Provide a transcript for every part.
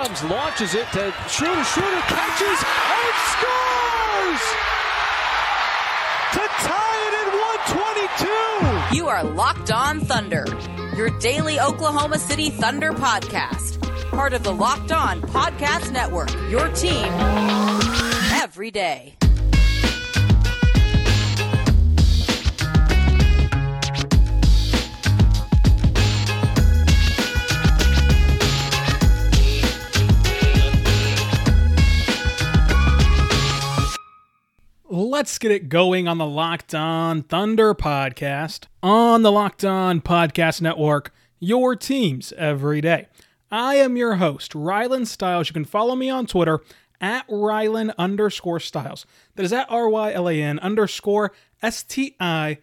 Adams launches it to Schroeder. Schroeder catches and scores to tie it at 122. You are Locked On Thunder, your daily Oklahoma City Thunder podcast. Part of the Locked On Podcast Network, your team every day. Let's get it going on the Locked On Thunder podcast on the Locked On Podcast Network, your teams every day. I am your host, Rylan Stiles. You can follow me on Twitter at Rylan underscore Stiles. That is at R Y L A N underscore S T I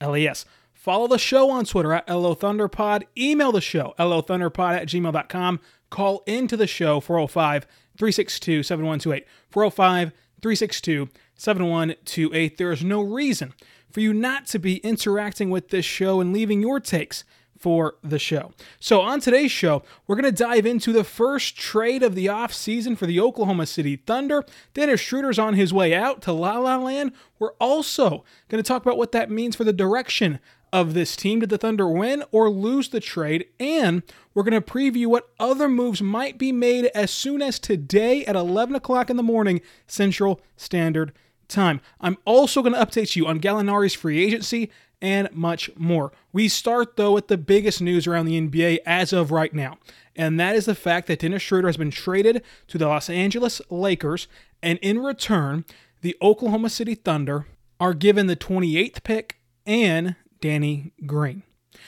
L E S. Follow the show on Twitter at LO Thunderpod. Email the show, LOThunderpod at gmail.com. Call into the show 405 362 7128. 405 362 7128. There is no reason for you not to be interacting with this show and leaving your takes for the show. So, on today's show, we're going to dive into the first trade of the offseason for the Oklahoma City Thunder. Dennis Schroeder's on his way out to La La Land. We're also going to talk about what that means for the direction of this team. Did the Thunder win or lose the trade? And we're going to preview what other moves might be made as soon as today at 11 o'clock in the morning, Central Standard Time. I'm also going to update you on Gallinari's free agency and much more. We start, though, with the biggest news around the NBA as of right now, and that is the fact that Dennis Schroeder has been traded to the Los Angeles Lakers, and in return, the Oklahoma City Thunder are given the 28th pick and Danny Green.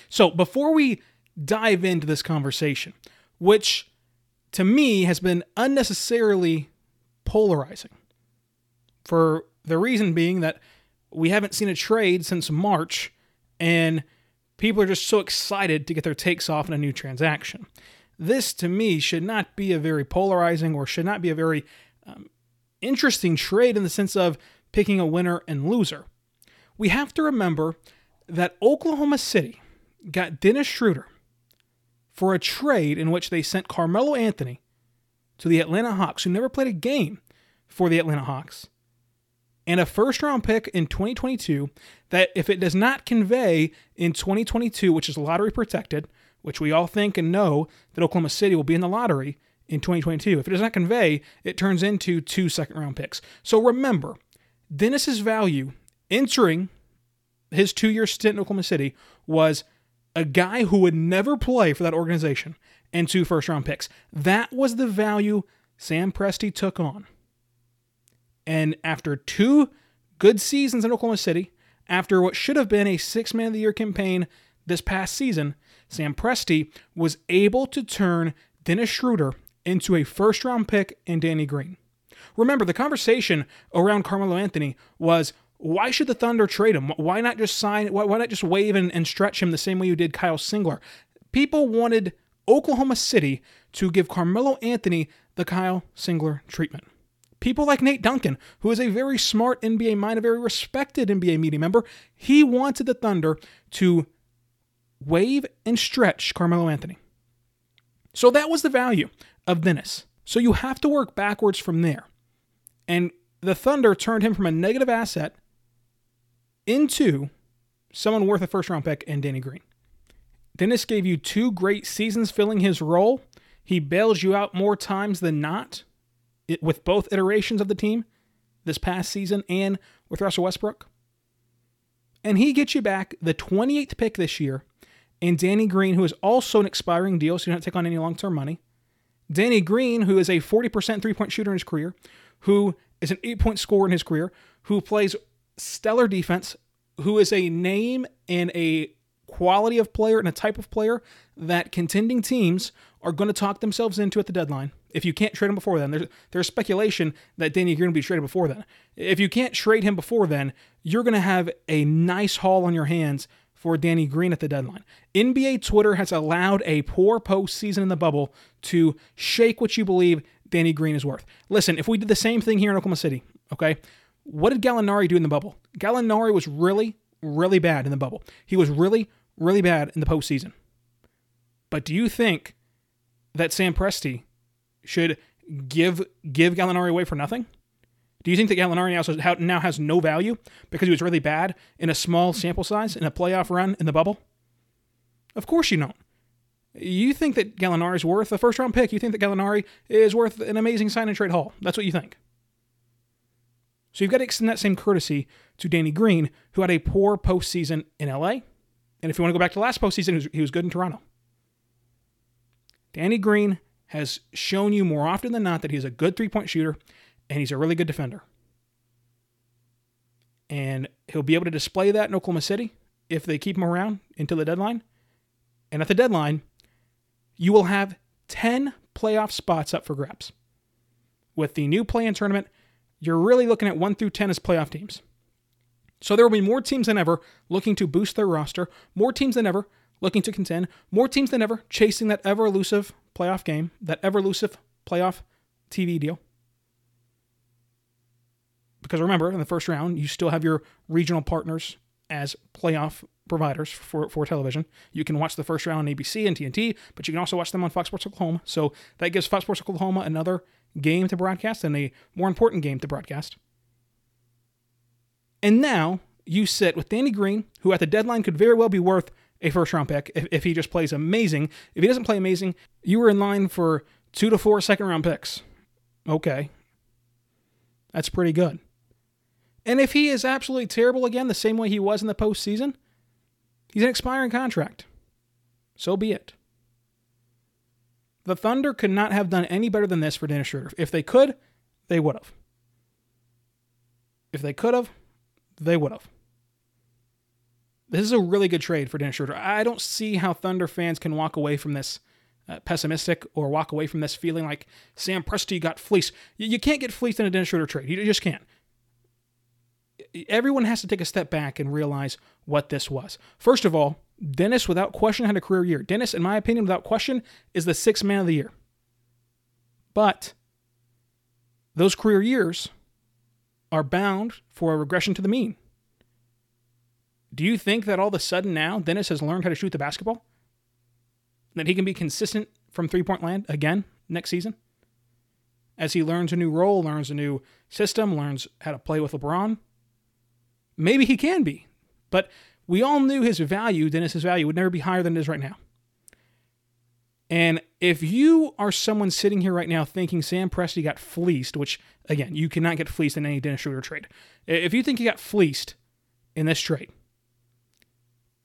So before we dive into this conversation, which to me has been unnecessarily polarizing, for the reason being that we haven't seen a trade since March, and people are just so excited to get their takes off in a new transaction. This, to me, should not be a very polarizing or should not be a very um, interesting trade in the sense of picking a winner and loser. We have to remember that Oklahoma City got Dennis Schroeder for a trade in which they sent Carmelo Anthony to the Atlanta Hawks, who never played a game for the Atlanta Hawks, and a first round pick in 2022 that, if it does not convey in 2022, which is lottery protected, which we all think and know that Oklahoma City will be in the lottery in 2022, if it does not convey, it turns into two second round picks. So remember, Dennis's value entering his two year stint in Oklahoma City was a guy who would never play for that organization and two first round picks. That was the value Sam Presti took on. And after two good seasons in Oklahoma City, after what should have been a six man of the year campaign this past season, Sam Presti was able to turn Dennis Schroeder into a first round pick and Danny Green. Remember, the conversation around Carmelo Anthony was why should the Thunder trade him? Why not just sign? Why, why not just waive and, and stretch him the same way you did Kyle Singler? People wanted Oklahoma City to give Carmelo Anthony the Kyle Singler treatment. People like Nate Duncan, who is a very smart NBA mind, a very respected NBA media member, he wanted the Thunder to waive and stretch Carmelo Anthony. So that was the value of Dennis. So you have to work backwards from there. And the Thunder turned him from a negative asset into someone worth a first round pick and Danny Green. Dennis gave you two great seasons filling his role. He bails you out more times than not with both iterations of the team this past season and with Russell Westbrook. And he gets you back the 28th pick this year and Danny Green, who is also an expiring deal, so you don't take on any long term money. Danny Green, who is a 40% three point shooter in his career, who is an eight point scorer in his career, who plays stellar defense, who is a name and a quality of player and a type of player that contending teams are going to talk themselves into at the deadline. If you can't trade him before then, there's, there's speculation that Danny Green will be traded before then. If you can't trade him before then, you're going to have a nice haul on your hands for Danny Green at the deadline. NBA Twitter has allowed a poor postseason in the bubble to shake what you believe Danny Green is worth. Listen, if we did the same thing here in Oklahoma City, okay, what did Gallinari do in the bubble? Gallinari was really, really bad in the bubble. He was really, really bad in the postseason. But do you think that Sam Presti should give give Gallinari away for nothing? Do you think that Gallinari now, has no value because he was really bad in a small sample size in a playoff run in the bubble? Of course you don't. You think that Gallinari is worth a first round pick. You think that Gallinari is worth an amazing sign and trade haul. That's what you think. So you've got to extend that same courtesy to Danny Green, who had a poor postseason in LA. And if you want to go back to last postseason, he was good in Toronto. Danny Green has shown you more often than not that he's a good three point shooter and he's a really good defender. And he'll be able to display that in Oklahoma City if they keep him around until the deadline. And at the deadline, you will have 10 playoff spots up for grabs. With the new play in tournament, you're really looking at 1 through 10 as playoff teams. So there will be more teams than ever looking to boost their roster, more teams than ever looking to contend, more teams than ever chasing that ever elusive playoff game, that ever elusive playoff TV deal. Because remember, in the first round, you still have your regional partners as playoff providers for, for television. You can watch the first round on ABC and TNT, but you can also watch them on Fox Sports Oklahoma. So that gives Fox Sports Oklahoma another game to broadcast and a more important game to broadcast. And now you sit with Danny Green, who at the deadline could very well be worth a first round pick if, if he just plays amazing. If he doesn't play amazing, you were in line for two to four second round picks. Okay. That's pretty good. And if he is absolutely terrible again, the same way he was in the postseason, he's an expiring contract. So be it. The Thunder could not have done any better than this for Dennis Schroeder. If they could, they would have. If they could have, they would have. This is a really good trade for Dennis Schroeder. I don't see how Thunder fans can walk away from this uh, pessimistic or walk away from this feeling like Sam Presti got fleeced. You, you can't get fleeced in a Dennis Schroeder trade. You just can't everyone has to take a step back and realize what this was. First of all, Dennis, without question, had a career year. Dennis, in my opinion, without question, is the sixth man of the year. But those career years are bound for a regression to the mean. Do you think that all of a sudden now Dennis has learned how to shoot the basketball? That he can be consistent from three point land again next season? As he learns a new role, learns a new system, learns how to play with LeBron, Maybe he can be, but we all knew his value, Dennis's value, would never be higher than it is right now. And if you are someone sitting here right now thinking Sam Presti got fleeced, which again, you cannot get fleeced in any Dennis Schroeder trade. If you think he got fleeced in this trade,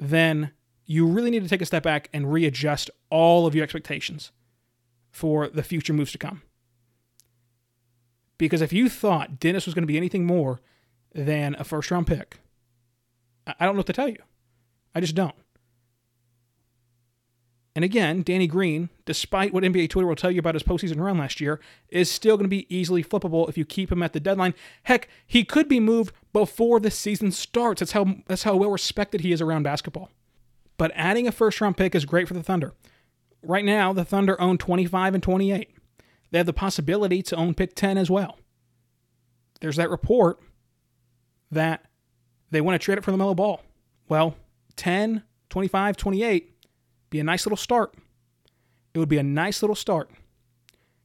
then you really need to take a step back and readjust all of your expectations for the future moves to come. Because if you thought Dennis was going to be anything more than a first round pick. I don't know what to tell you. I just don't. And again, Danny Green, despite what NBA Twitter will tell you about his postseason run last year, is still going to be easily flippable if you keep him at the deadline. Heck, he could be moved before the season starts. That's how that's how well respected he is around basketball. But adding a first round pick is great for the Thunder. Right now, the Thunder own 25 and 28. They have the possibility to own pick 10 as well. There's that report that they want to trade it for LaMelo Ball. Well, 10, 25, 28 be a nice little start. It would be a nice little start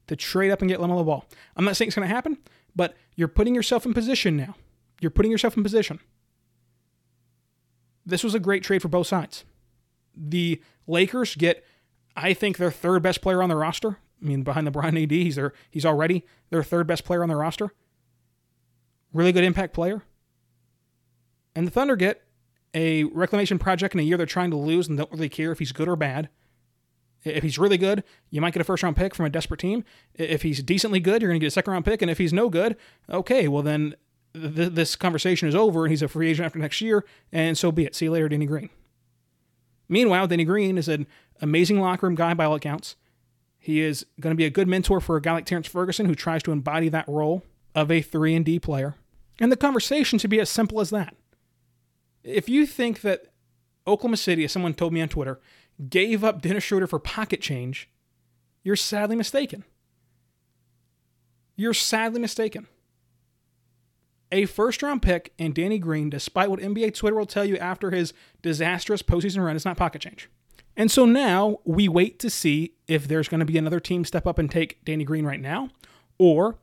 to trade up and get LaMelo Ball. I'm not saying it's going to happen, but you're putting yourself in position now. You're putting yourself in position. This was a great trade for both sides. The Lakers get, I think, their third best player on the roster. I mean, behind LeBron AD, he's their, he's already their third best player on their roster. Really good impact player. And the Thunder get a reclamation project in a year they're trying to lose and don't really care if he's good or bad. If he's really good, you might get a first round pick from a desperate team. If he's decently good, you're going to get a second round pick. And if he's no good, okay, well then th- this conversation is over and he's a free agent after next year. And so be it. See you later, Danny Green. Meanwhile, Danny Green is an amazing locker room guy by all accounts. He is going to be a good mentor for a guy like Terrence Ferguson who tries to embody that role of a 3 and D player. And the conversation should be as simple as that. If you think that Oklahoma City, as someone told me on Twitter, gave up Dennis Schroeder for pocket change, you're sadly mistaken. You're sadly mistaken. A first round pick and Danny Green, despite what NBA Twitter will tell you after his disastrous postseason run, is not pocket change. And so now we wait to see if there's going to be another team step up and take Danny Green right now, or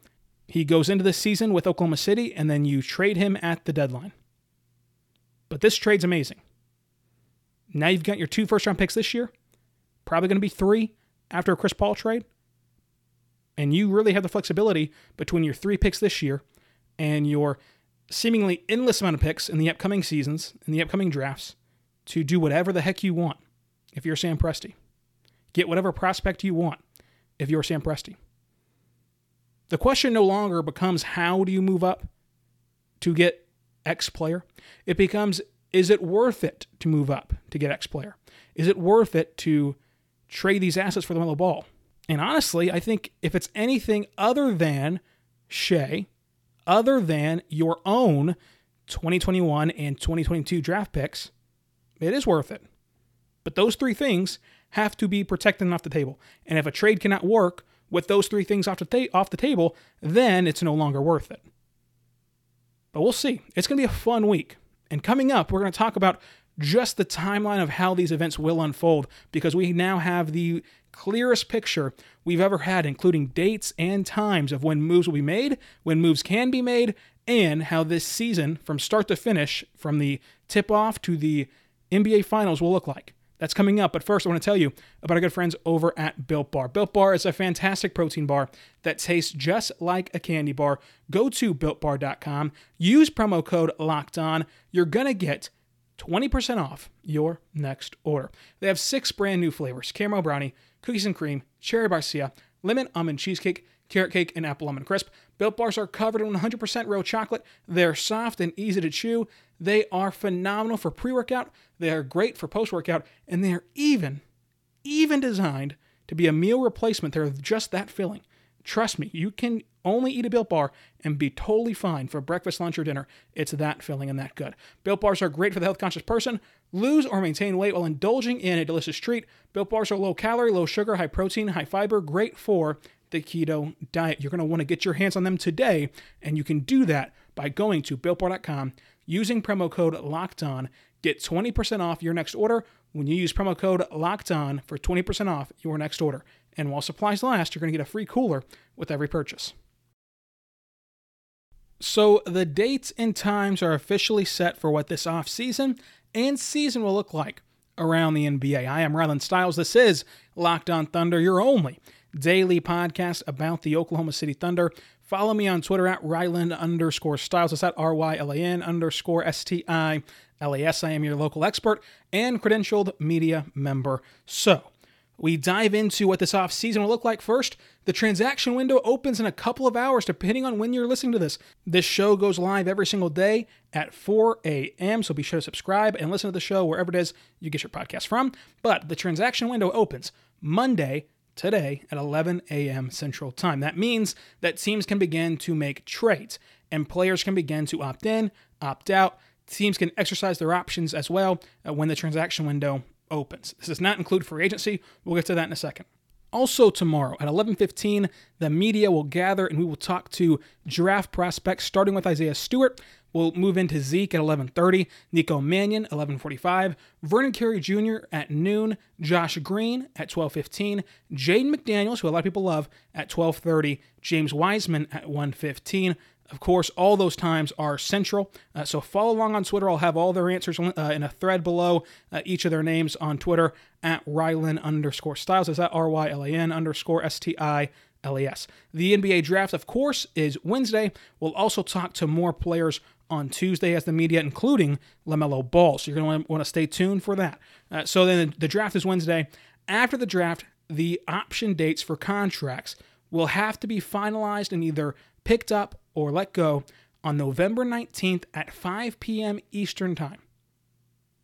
he goes into the season with Oklahoma City and then you trade him at the deadline. But this trade's amazing. Now you've got your two first round picks this year, probably going to be three after a Chris Paul trade. And you really have the flexibility between your three picks this year and your seemingly endless amount of picks in the upcoming seasons, in the upcoming drafts, to do whatever the heck you want if you're Sam Presti. Get whatever prospect you want if you're Sam Presti. The question no longer becomes how do you move up to get X player? It becomes is it worth it to move up to get X player? Is it worth it to trade these assets for LaMelo Ball? And honestly, I think if it's anything other than Shai, other than your own 2021 and 2022 draft picks, it is worth it. But those three things have to be protected and off the table. And if a trade cannot work with those three things off the, ta- off the table, then it's no longer worth it. But we'll see. It's going to be a fun week. And coming up, we're going to talk about just the timeline of how these events will unfold because we now have the clearest picture we've ever had, including dates and times of when moves will be made, when moves can be made, and how this season, from start to finish, from the tip off to the NBA Finals, will look like. That's coming up. But first, I want to tell you about our good friends over at Built Bar. Built Bar is a fantastic protein bar that tastes just like a candy bar. Go to builtbar.com, use promo code locked on. You're going to get 20% off your next order. They have six brand new flavors caramel brownie, cookies and cream, cherry barcia, lemon almond cheesecake, carrot cake, and apple lemon crisp. Built bars are covered in 100% real chocolate. They're soft and easy to chew. They are phenomenal for pre workout. They are great for post workout. And they are even, even designed to be a meal replacement. They're just that filling. Trust me, you can only eat a Built Bar and be totally fine for breakfast, lunch, or dinner. It's that filling and that good. Built Bars are great for the health conscious person. Lose or maintain weight while indulging in a delicious treat. Built Bars are low calorie, low sugar, high protein, high fiber, great for the keto diet. You're going to want to get your hands on them today, and you can do that by going to builtbar.com, using promo code locked on. Get 20% off your next order when you use promo code locked on for 20% off your next order. And while supplies last, you're going to get a free cooler with every purchase. So the dates and times are officially set for what this off season and season will look like around the NBA. I am Rylan Stiles. This is Locked On Thunder, your only daily podcast about the Oklahoma City Thunder. Follow me on Twitter at Rylan underscore Stiles. That's at R Y L A N underscore S T I L A S. I am your local expert and credentialed media member. So, we dive into what this offseason will look like first. The transaction window opens in a couple of hours, depending on when you're listening to this. This show goes live every single day at 4 a.m., so be sure to subscribe and listen to the show wherever it is you get your podcast from. But the transaction window opens Monday, today, at 11 a.m. Central Time. That means that teams can begin to make trades and players can begin to opt in, opt out. Teams can exercise their options as well uh, when the transaction window opens. This does not include free agency. We'll get to that in a second. Also tomorrow at 11:15, the media will gather and we will talk to draft prospects starting with Isaiah Stewart. We'll move into Zeke at 11:30, Nico Mannion 11:45, Vernon Carey Jr. at noon, Josh Green at 12:15, Jaden McDaniels, who a lot of people love, at 12:30, James Wiseman at 1:15. Of course, all those times are central. Uh, so follow along on Twitter. I'll have all their answers uh, in a thread below uh, each of their names on Twitter at Rylan underscore Stiles. Is that R Y L A N underscore S T I L A S. The NBA draft, of course, is Wednesday. We'll also talk to more players on Tuesday as the media, including LaMelo Ball. So you're going to want to stay tuned for that. Uh, so then the draft is Wednesday. After the draft, the option dates for contracts will have to be finalized and either picked up or let go on November 19th at 5 p.m. Eastern Time.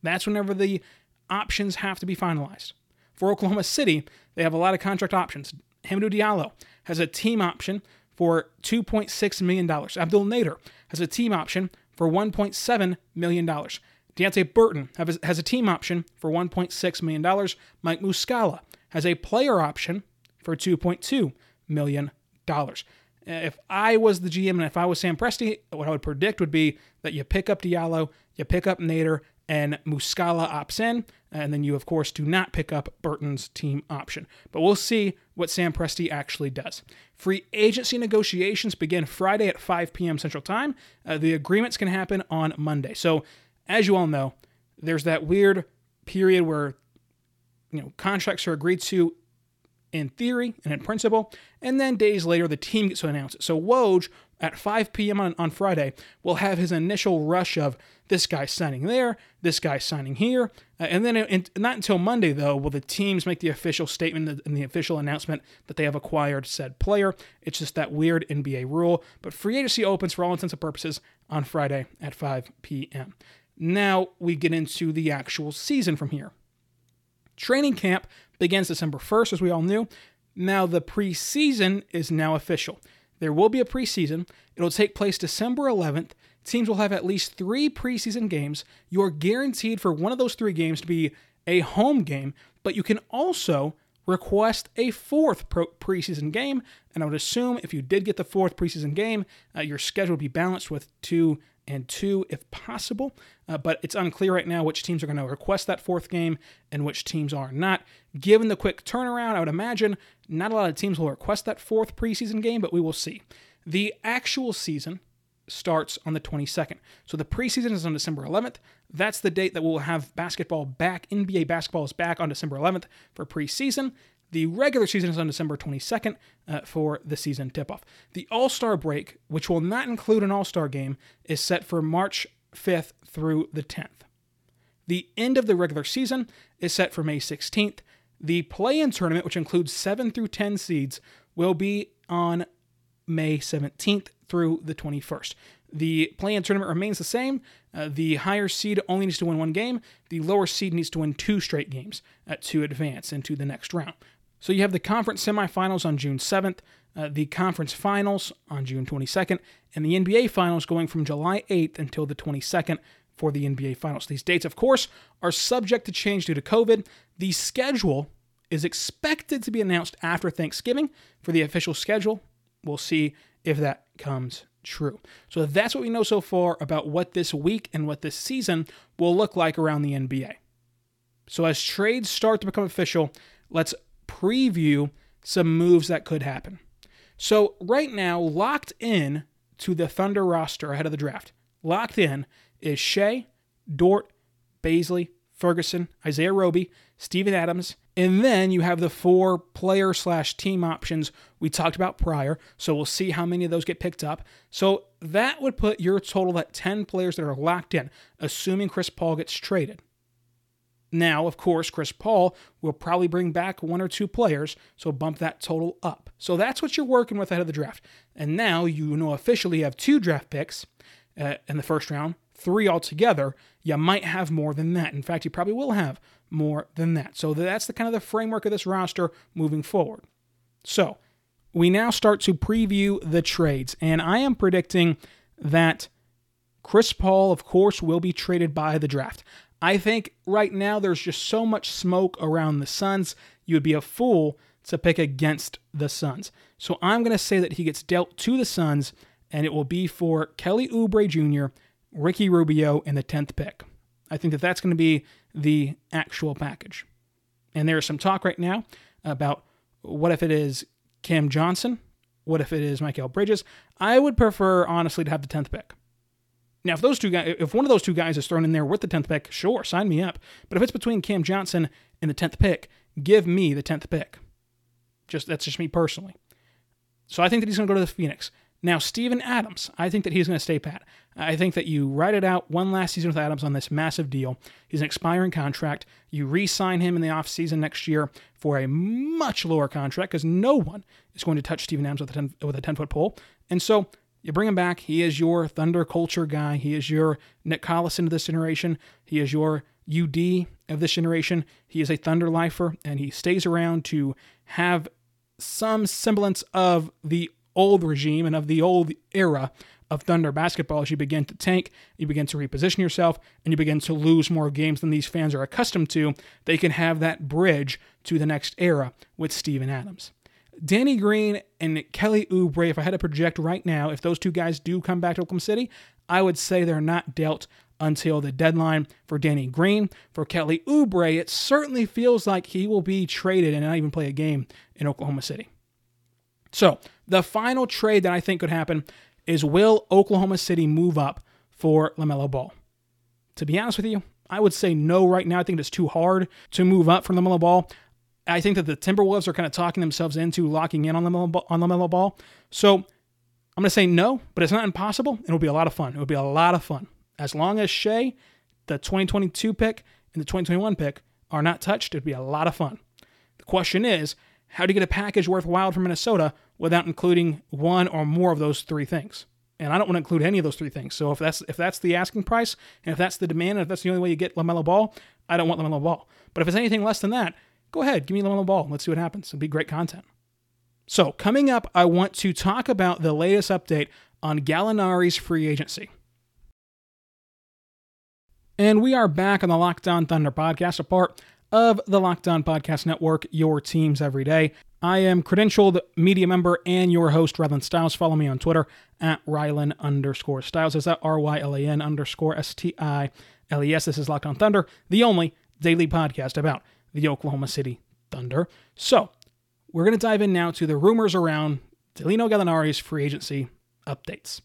That's whenever the options have to be finalized. For Oklahoma City, they have a lot of contract options. Hamidou Diallo has a team option for $2.6 million. Abdul Nader has a team option for $1.7 million. Deonte Burton has a team option for $1.6 million. Mike Muscala has a player option for $2.2 million. If I was the GM and if I was Sam Presti, what I would predict would be that you pick up Diallo, you pick up Nader, and Muscala opts in. And then you, of course, do not pick up Burton's team option. But we'll see what Sam Presti actually does. Free agency negotiations begin Friday at 5 p.m. Central Time. Uh, the agreements can happen on Monday. So, as you all know, there's that weird period where you know contracts are agreed to in theory and in principle, and then days later the team gets to announce it. So Woj at 5 p.m. On, on Friday will have his initial rush of this guy signing there, this guy signing here, uh, and then not until Monday though will the teams make the official statement and the official announcement that they have acquired said player. It's just that weird NBA rule, but free agency opens for all intents and purposes on Friday at 5 p.m. Now we get into the actual season from here. Training camp begins December 1st, as we all knew. Now, the preseason is now official. There will be a preseason. It'll take place December 11th. Teams will have at least three preseason games. You're guaranteed for one of those three games to be a home game, but you can also request a fourth preseason game. And I would assume if you did get the fourth preseason game, uh, your schedule would be balanced with two and two if possible. Uh, but it's unclear right now which teams are going to request that fourth game and which teams are not. Given the quick turnaround, I would imagine not a lot of teams will request that fourth preseason game, but we will see. The actual season starts on the 22nd. So the preseason is on December 11th. That's the date that we'll have basketball back. NBA basketball is back on December 11th for preseason. The regular season is on December 22nd uh, for the season tip off. The All Star break, which will not include an All Star game, is set for March 5th through the 10th. The end of the regular season is set for May 16th. The play in tournament, which includes 7 through 10 seeds, will be on May 17th through the 21st. The play in tournament remains the same. Uh, the higher seed only needs to win one game. The lower seed needs to win two straight games uh, to advance into the next round. So you have the conference semifinals on June 7th, uh, the conference finals on June 22nd, and the NBA finals going from July 8th until the 22nd for the NBA finals. These dates, of course, are subject to change due to COVID. The schedule is expected to be announced after Thanksgiving for the official schedule. We'll see if that comes true. So that's what we know so far about what this week and what this season will look like around the NBA. So as trades start to become official, let's preview some moves that could happen. So, right now, locked in to the Thunder roster ahead of the draft, locked in is Shai, Dort, Bazley, Ferguson, Isaiah Roby, Steven Adams, and then you have the four player slash team options we talked about prior. So we'll see how many of those get picked up. So that would put your total at 10 players that are locked in, assuming Chris Paul gets traded. Now, of course, Chris Paul will probably bring back one or two players, so bump that total up. So that's what you're working with ahead of the draft. And now you know officially have two draft picks uh, in the first round, three altogether. You might have more than that. In fact, you probably will have more than that. So that's the kind of the framework of this roster moving forward. So we now start to preview the trades, and I am predicting that Chris Paul, of course, will be traded by the draft. I think right now there's just so much smoke around the Suns, you would be a fool to pick against the Suns. So I'm going to say that he gets dealt to the Suns, and it will be for Kelly Oubre Jr., Ricky Rubio, and the 10th pick. I think that that's going to be the actual package. And there's some talk right now about what if it is Cam Johnson? What if it is Mikal Bridges? I would prefer, honestly, to have the 10th pick. Now, if those two guys, if one of those two guys is thrown in there with the tenth pick, sure, sign me up. But if it's between Cam Johnson and the tenth pick, give me the tenth pick. Just that's just me personally. So I think that he's going to go to the Phoenix. Now, Steven Adams, I think that he's going to stay pat. I think that you write it out one last season with Adams on this massive deal. He's an expiring contract. You re sign him in the offseason next year for a much lower contract because no one is going to touch Steven Adams with a 10, with a 10 foot pole. And so you bring him back. He is your Thunder culture guy. He is your Nick Collison of this generation. He is your UD of this generation. He is a Thunder lifer, and he stays around to have some semblance of the old regime and of the old era of Thunder basketball as you begin to tank, you begin to reposition yourself, and you begin to lose more games than these fans are accustomed to. They can have that bridge to the next era with Steven Adams. Danny Green and Kelly Oubre, if I had to project right now, if those two guys do come back to Oklahoma City, I would say they're not dealt until the deadline for Danny Green. For Kelly Oubre, it certainly feels like he will be traded and not even play a game in Oklahoma City. So, the final trade that I think could happen is will Oklahoma City move up for LaMelo Ball? To be honest with you, I would say no right now. I think it's too hard to move up for LaMelo Ball. I think that the Timberwolves are kind of talking themselves into locking in on LaMelo, on LaMelo Ball. So I'm going to say no, but it's not impossible. It'll be a lot of fun. It'll be a lot of fun. As long as Shai, the 2022 pick, and the 2021 pick are not touched, it'd be a lot of fun. The question is, how do you get a package worthwhile from Minnesota without including one or more of those three things? And I don't want to include any of those three things. So if that's if that's the asking price, and if that's the demand, and if that's the only way you get LaMelo Ball, I don't want LaMelo Ball. But if it's anything less than that, go ahead, give me LaMelo Ball. Let's see what happens. It'll be great content. So coming up, I want to talk about the latest update on Gallinari's free agency. And we are back on the Locked On Thunder podcast, a part of the Locked On Podcast Network, your teams every day. I am credentialed media member and your host, Rylan Stiles. Follow me on Twitter at Rylan underscore Stiles. Is that R Y L A N underscore S T I L E S? This is Locked On Thunder, the only daily podcast about the Oklahoma City Thunder. So, we're going to dive in now to the rumors around Danilo Gallinari's free agency updates.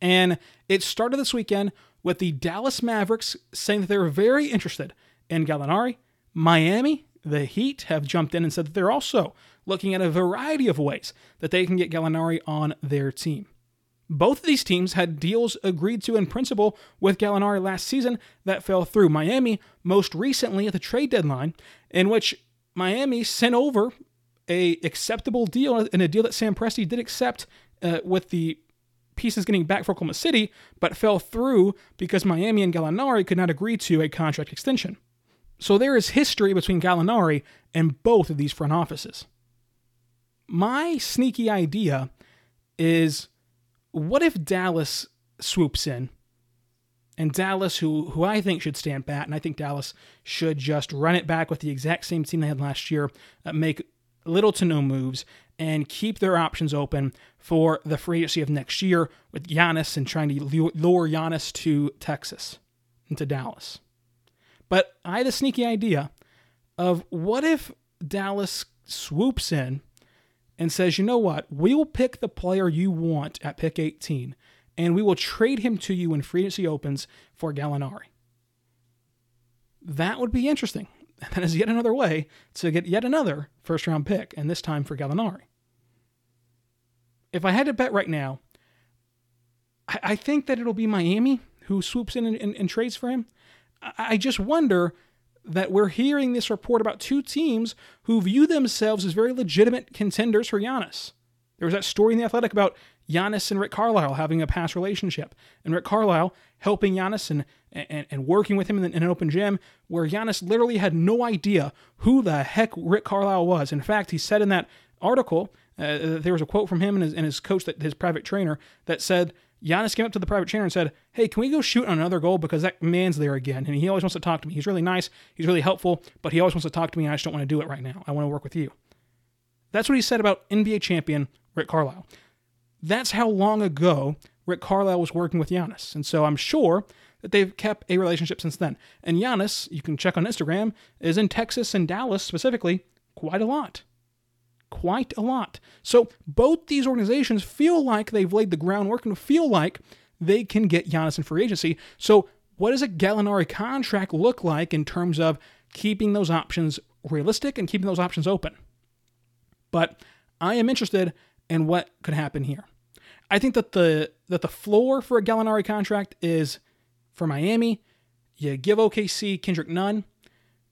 And it started this weekend with the Dallas Mavericks saying that they're very interested in Gallinari. Miami, the Heat, have jumped in and said that they're also looking at a variety of ways that they can get Gallinari on their team. Both of these teams had deals agreed to in principle with Gallinari last season that fell through. Miami, most recently at the trade deadline, in which Miami sent over a acceptable deal and a deal that Sam Presti did accept uh, with the pieces getting back for Oklahoma City, but fell through because Miami and Gallinari could not agree to a contract extension. So there is history between Gallinari and both of these front offices. My sneaky idea is what if Dallas swoops in and Dallas, who who I think should stand pat, and I think Dallas should just run it back with the exact same team they had last year, uh, make little to no moves, and keep their options open for the free agency of next year with Giannis and trying to lure Giannis to Texas and to Dallas. But I had a sneaky idea of what if Dallas swoops in and says, you know what, we will pick the player you want at pick 18, and we will trade him to you when free agency opens for Gallinari. That would be interesting. That is yet another way to get yet another first round pick, and this time for Gallinari. If I had to bet right now, I, think that it'll be Miami who swoops in and, and, and trades for him. I just wonder that we're hearing this report about two teams who view themselves as very legitimate contenders for Giannis. There was that story in The Athletic about Giannis and Rick Carlisle having a past relationship, and Rick Carlisle helping Giannis and, and, and working with him in, an open gym, where Giannis literally had no idea who the heck Rick Carlisle was. In fact, he said in that article, uh, there was a quote from him and his, and his coach, that his private trainer, that said Giannis came up to the private trainer and said, Hey, can we go shoot on another goal? Because that man's there again. And he always wants to talk to me. He's really nice. He's really helpful, but he always wants to talk to me, and I just don't want to do it right now. I want to work with you. That's what he said about NBA champion Rick Carlisle. That's how long ago Rick Carlisle was working with Giannis. And so I'm sure that they've kept a relationship since then. And Giannis, you can check on Instagram, is in Texas and Dallas specifically quite a lot quite a lot. So both these organizations feel like they've laid the groundwork and feel like they can get Giannis in free agency. So what does a Gallinari contract look like in terms of keeping those options realistic and keeping those options open? But I am interested in what could happen here. I think that the that the floor for a Gallinari contract is for Miami, you give OKC Kendrick Nunn,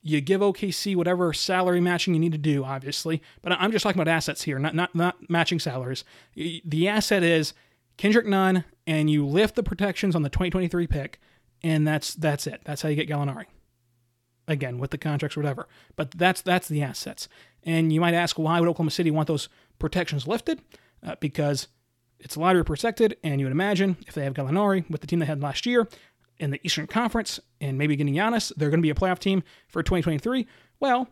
you give OKC whatever salary matching you need to do, obviously. But I'm just talking about assets here, not not not matching salaries. The asset is Kendrick Nunn, and you lift the protections on the 2023 pick, and that's that's it. That's how you get Gallinari. Again, with the contracts whatever. But that's that's the assets. And you might ask, why would Oklahoma City want those protections lifted? Uh, because it's lottery protected, and you would imagine if they have Gallinari with the team they had last year, in the Eastern Conference and maybe getting Giannis, they're going to be a playoff team for 2023. Well,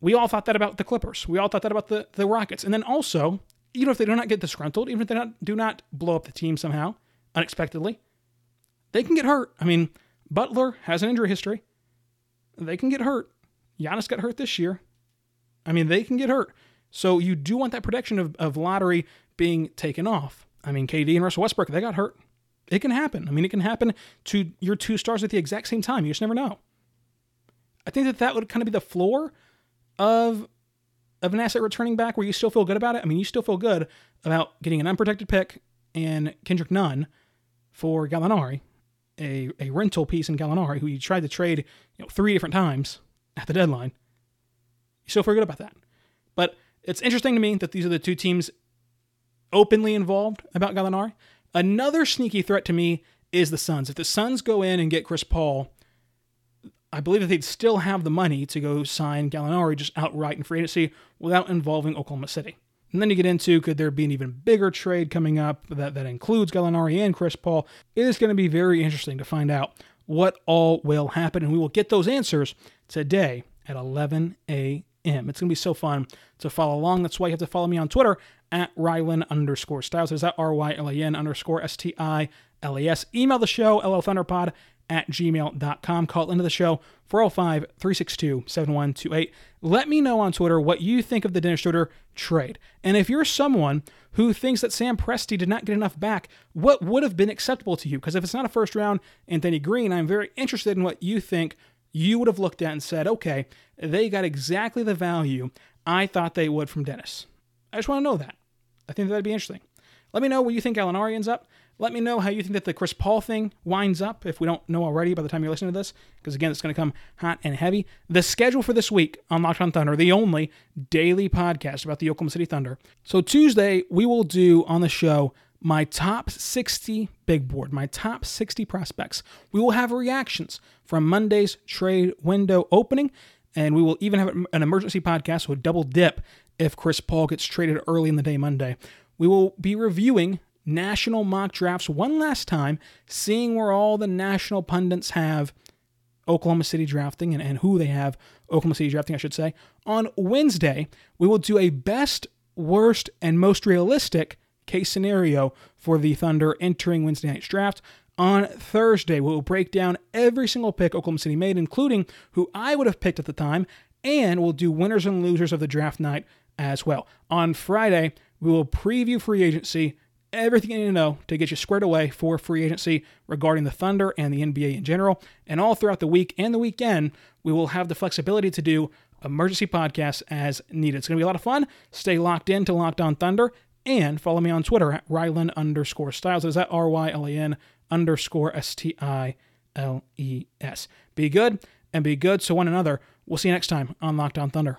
we all thought that about the Clippers. We all thought that about the, the Rockets. And then also, even if they do not get disgruntled, even if they not, do not blow up the team somehow unexpectedly, they can get hurt. I mean, Butler has an injury history. They can get hurt. Giannis got hurt this year. I mean, they can get hurt. So you do want that protection of, of lottery being taken off. I mean, KD and Russell Westbrook, they got hurt. It can happen. I mean, it can happen to your two stars at the exact same time. You just never know. I think that that would kind of be the floor of of an asset returning back where you still feel good about it. I mean, you still feel good about getting an unprotected pick and Kendrick Nunn for Gallinari, a, a rental piece in Gallinari, who you tried to trade you know, three different times at the deadline. You still feel good about that. But it's interesting to me that these are the two teams openly involved about Gallinari. Another sneaky threat to me is the Suns. If the Suns go in and get Chris Paul, I believe that they'd still have the money to go sign Gallinari just outright in free agency without involving Oklahoma City. And then you get into could there be an even bigger trade coming up that, that includes Gallinari and Chris Paul? It is going to be very interesting to find out what all will happen, and we will get those answers today at 11 a.m. It's going to be so fun to follow along. That's why you have to follow me on Twitter at Rylan underscore Stiles. Is that R Y L A N underscore S T I L E S. Email the show, LOThunderPod at gmail.com. Call into the show 405 362 7128. Let me know on Twitter what you think of the Dennis Schroeder trade. And if you're someone who thinks that Sam Presti did not get enough back, what would have been acceptable to you? Because if it's not a first round and Anthony Green, I'm very interested in what you think you would have looked at and said, okay, they got exactly the value I thought they would from Dennis. I just want to know that. I think that'd be interesting. Let me know where you think Gallinari ends up. Let me know how you think that the Chris Paul thing winds up, if we don't know already by the time you're listening to this, because again, it's going to come hot and heavy. The schedule for this week on Locked on Thunder, the only daily podcast about the Oklahoma City Thunder. So Tuesday, we will do on the show my top 60 big board, my top 60 prospects. We will have reactions from Monday's trade window opening, and we will even have an emergency podcast, a double dip if Chris Paul gets traded early in the day Monday. We will be reviewing national mock drafts one last time, seeing where all the national pundits have Oklahoma City drafting and, and who they have Oklahoma City drafting, I should say. On Wednesday, we will do a best, worst, and most realistic case scenario for the Thunder entering Wednesday night's draft. On Thursday, we will break down every single pick Oklahoma City made, including who I would have picked at the time, and we'll do winners and losers of the draft night as well. On Friday, we will preview free agency, everything you need to know to get you squared away for free agency regarding the Thunder and the NBA in general. And all throughout the week and the weekend, we will have the flexibility to do emergency podcasts as needed. It's going to be a lot of fun. Stay locked in to Locked On Thunder and follow me on Twitter at Rylan underscore Stiles. Is that R Y L A N underscore S T I L E S. Be good and be good to one another. We'll see you next time on Locked On Thunder.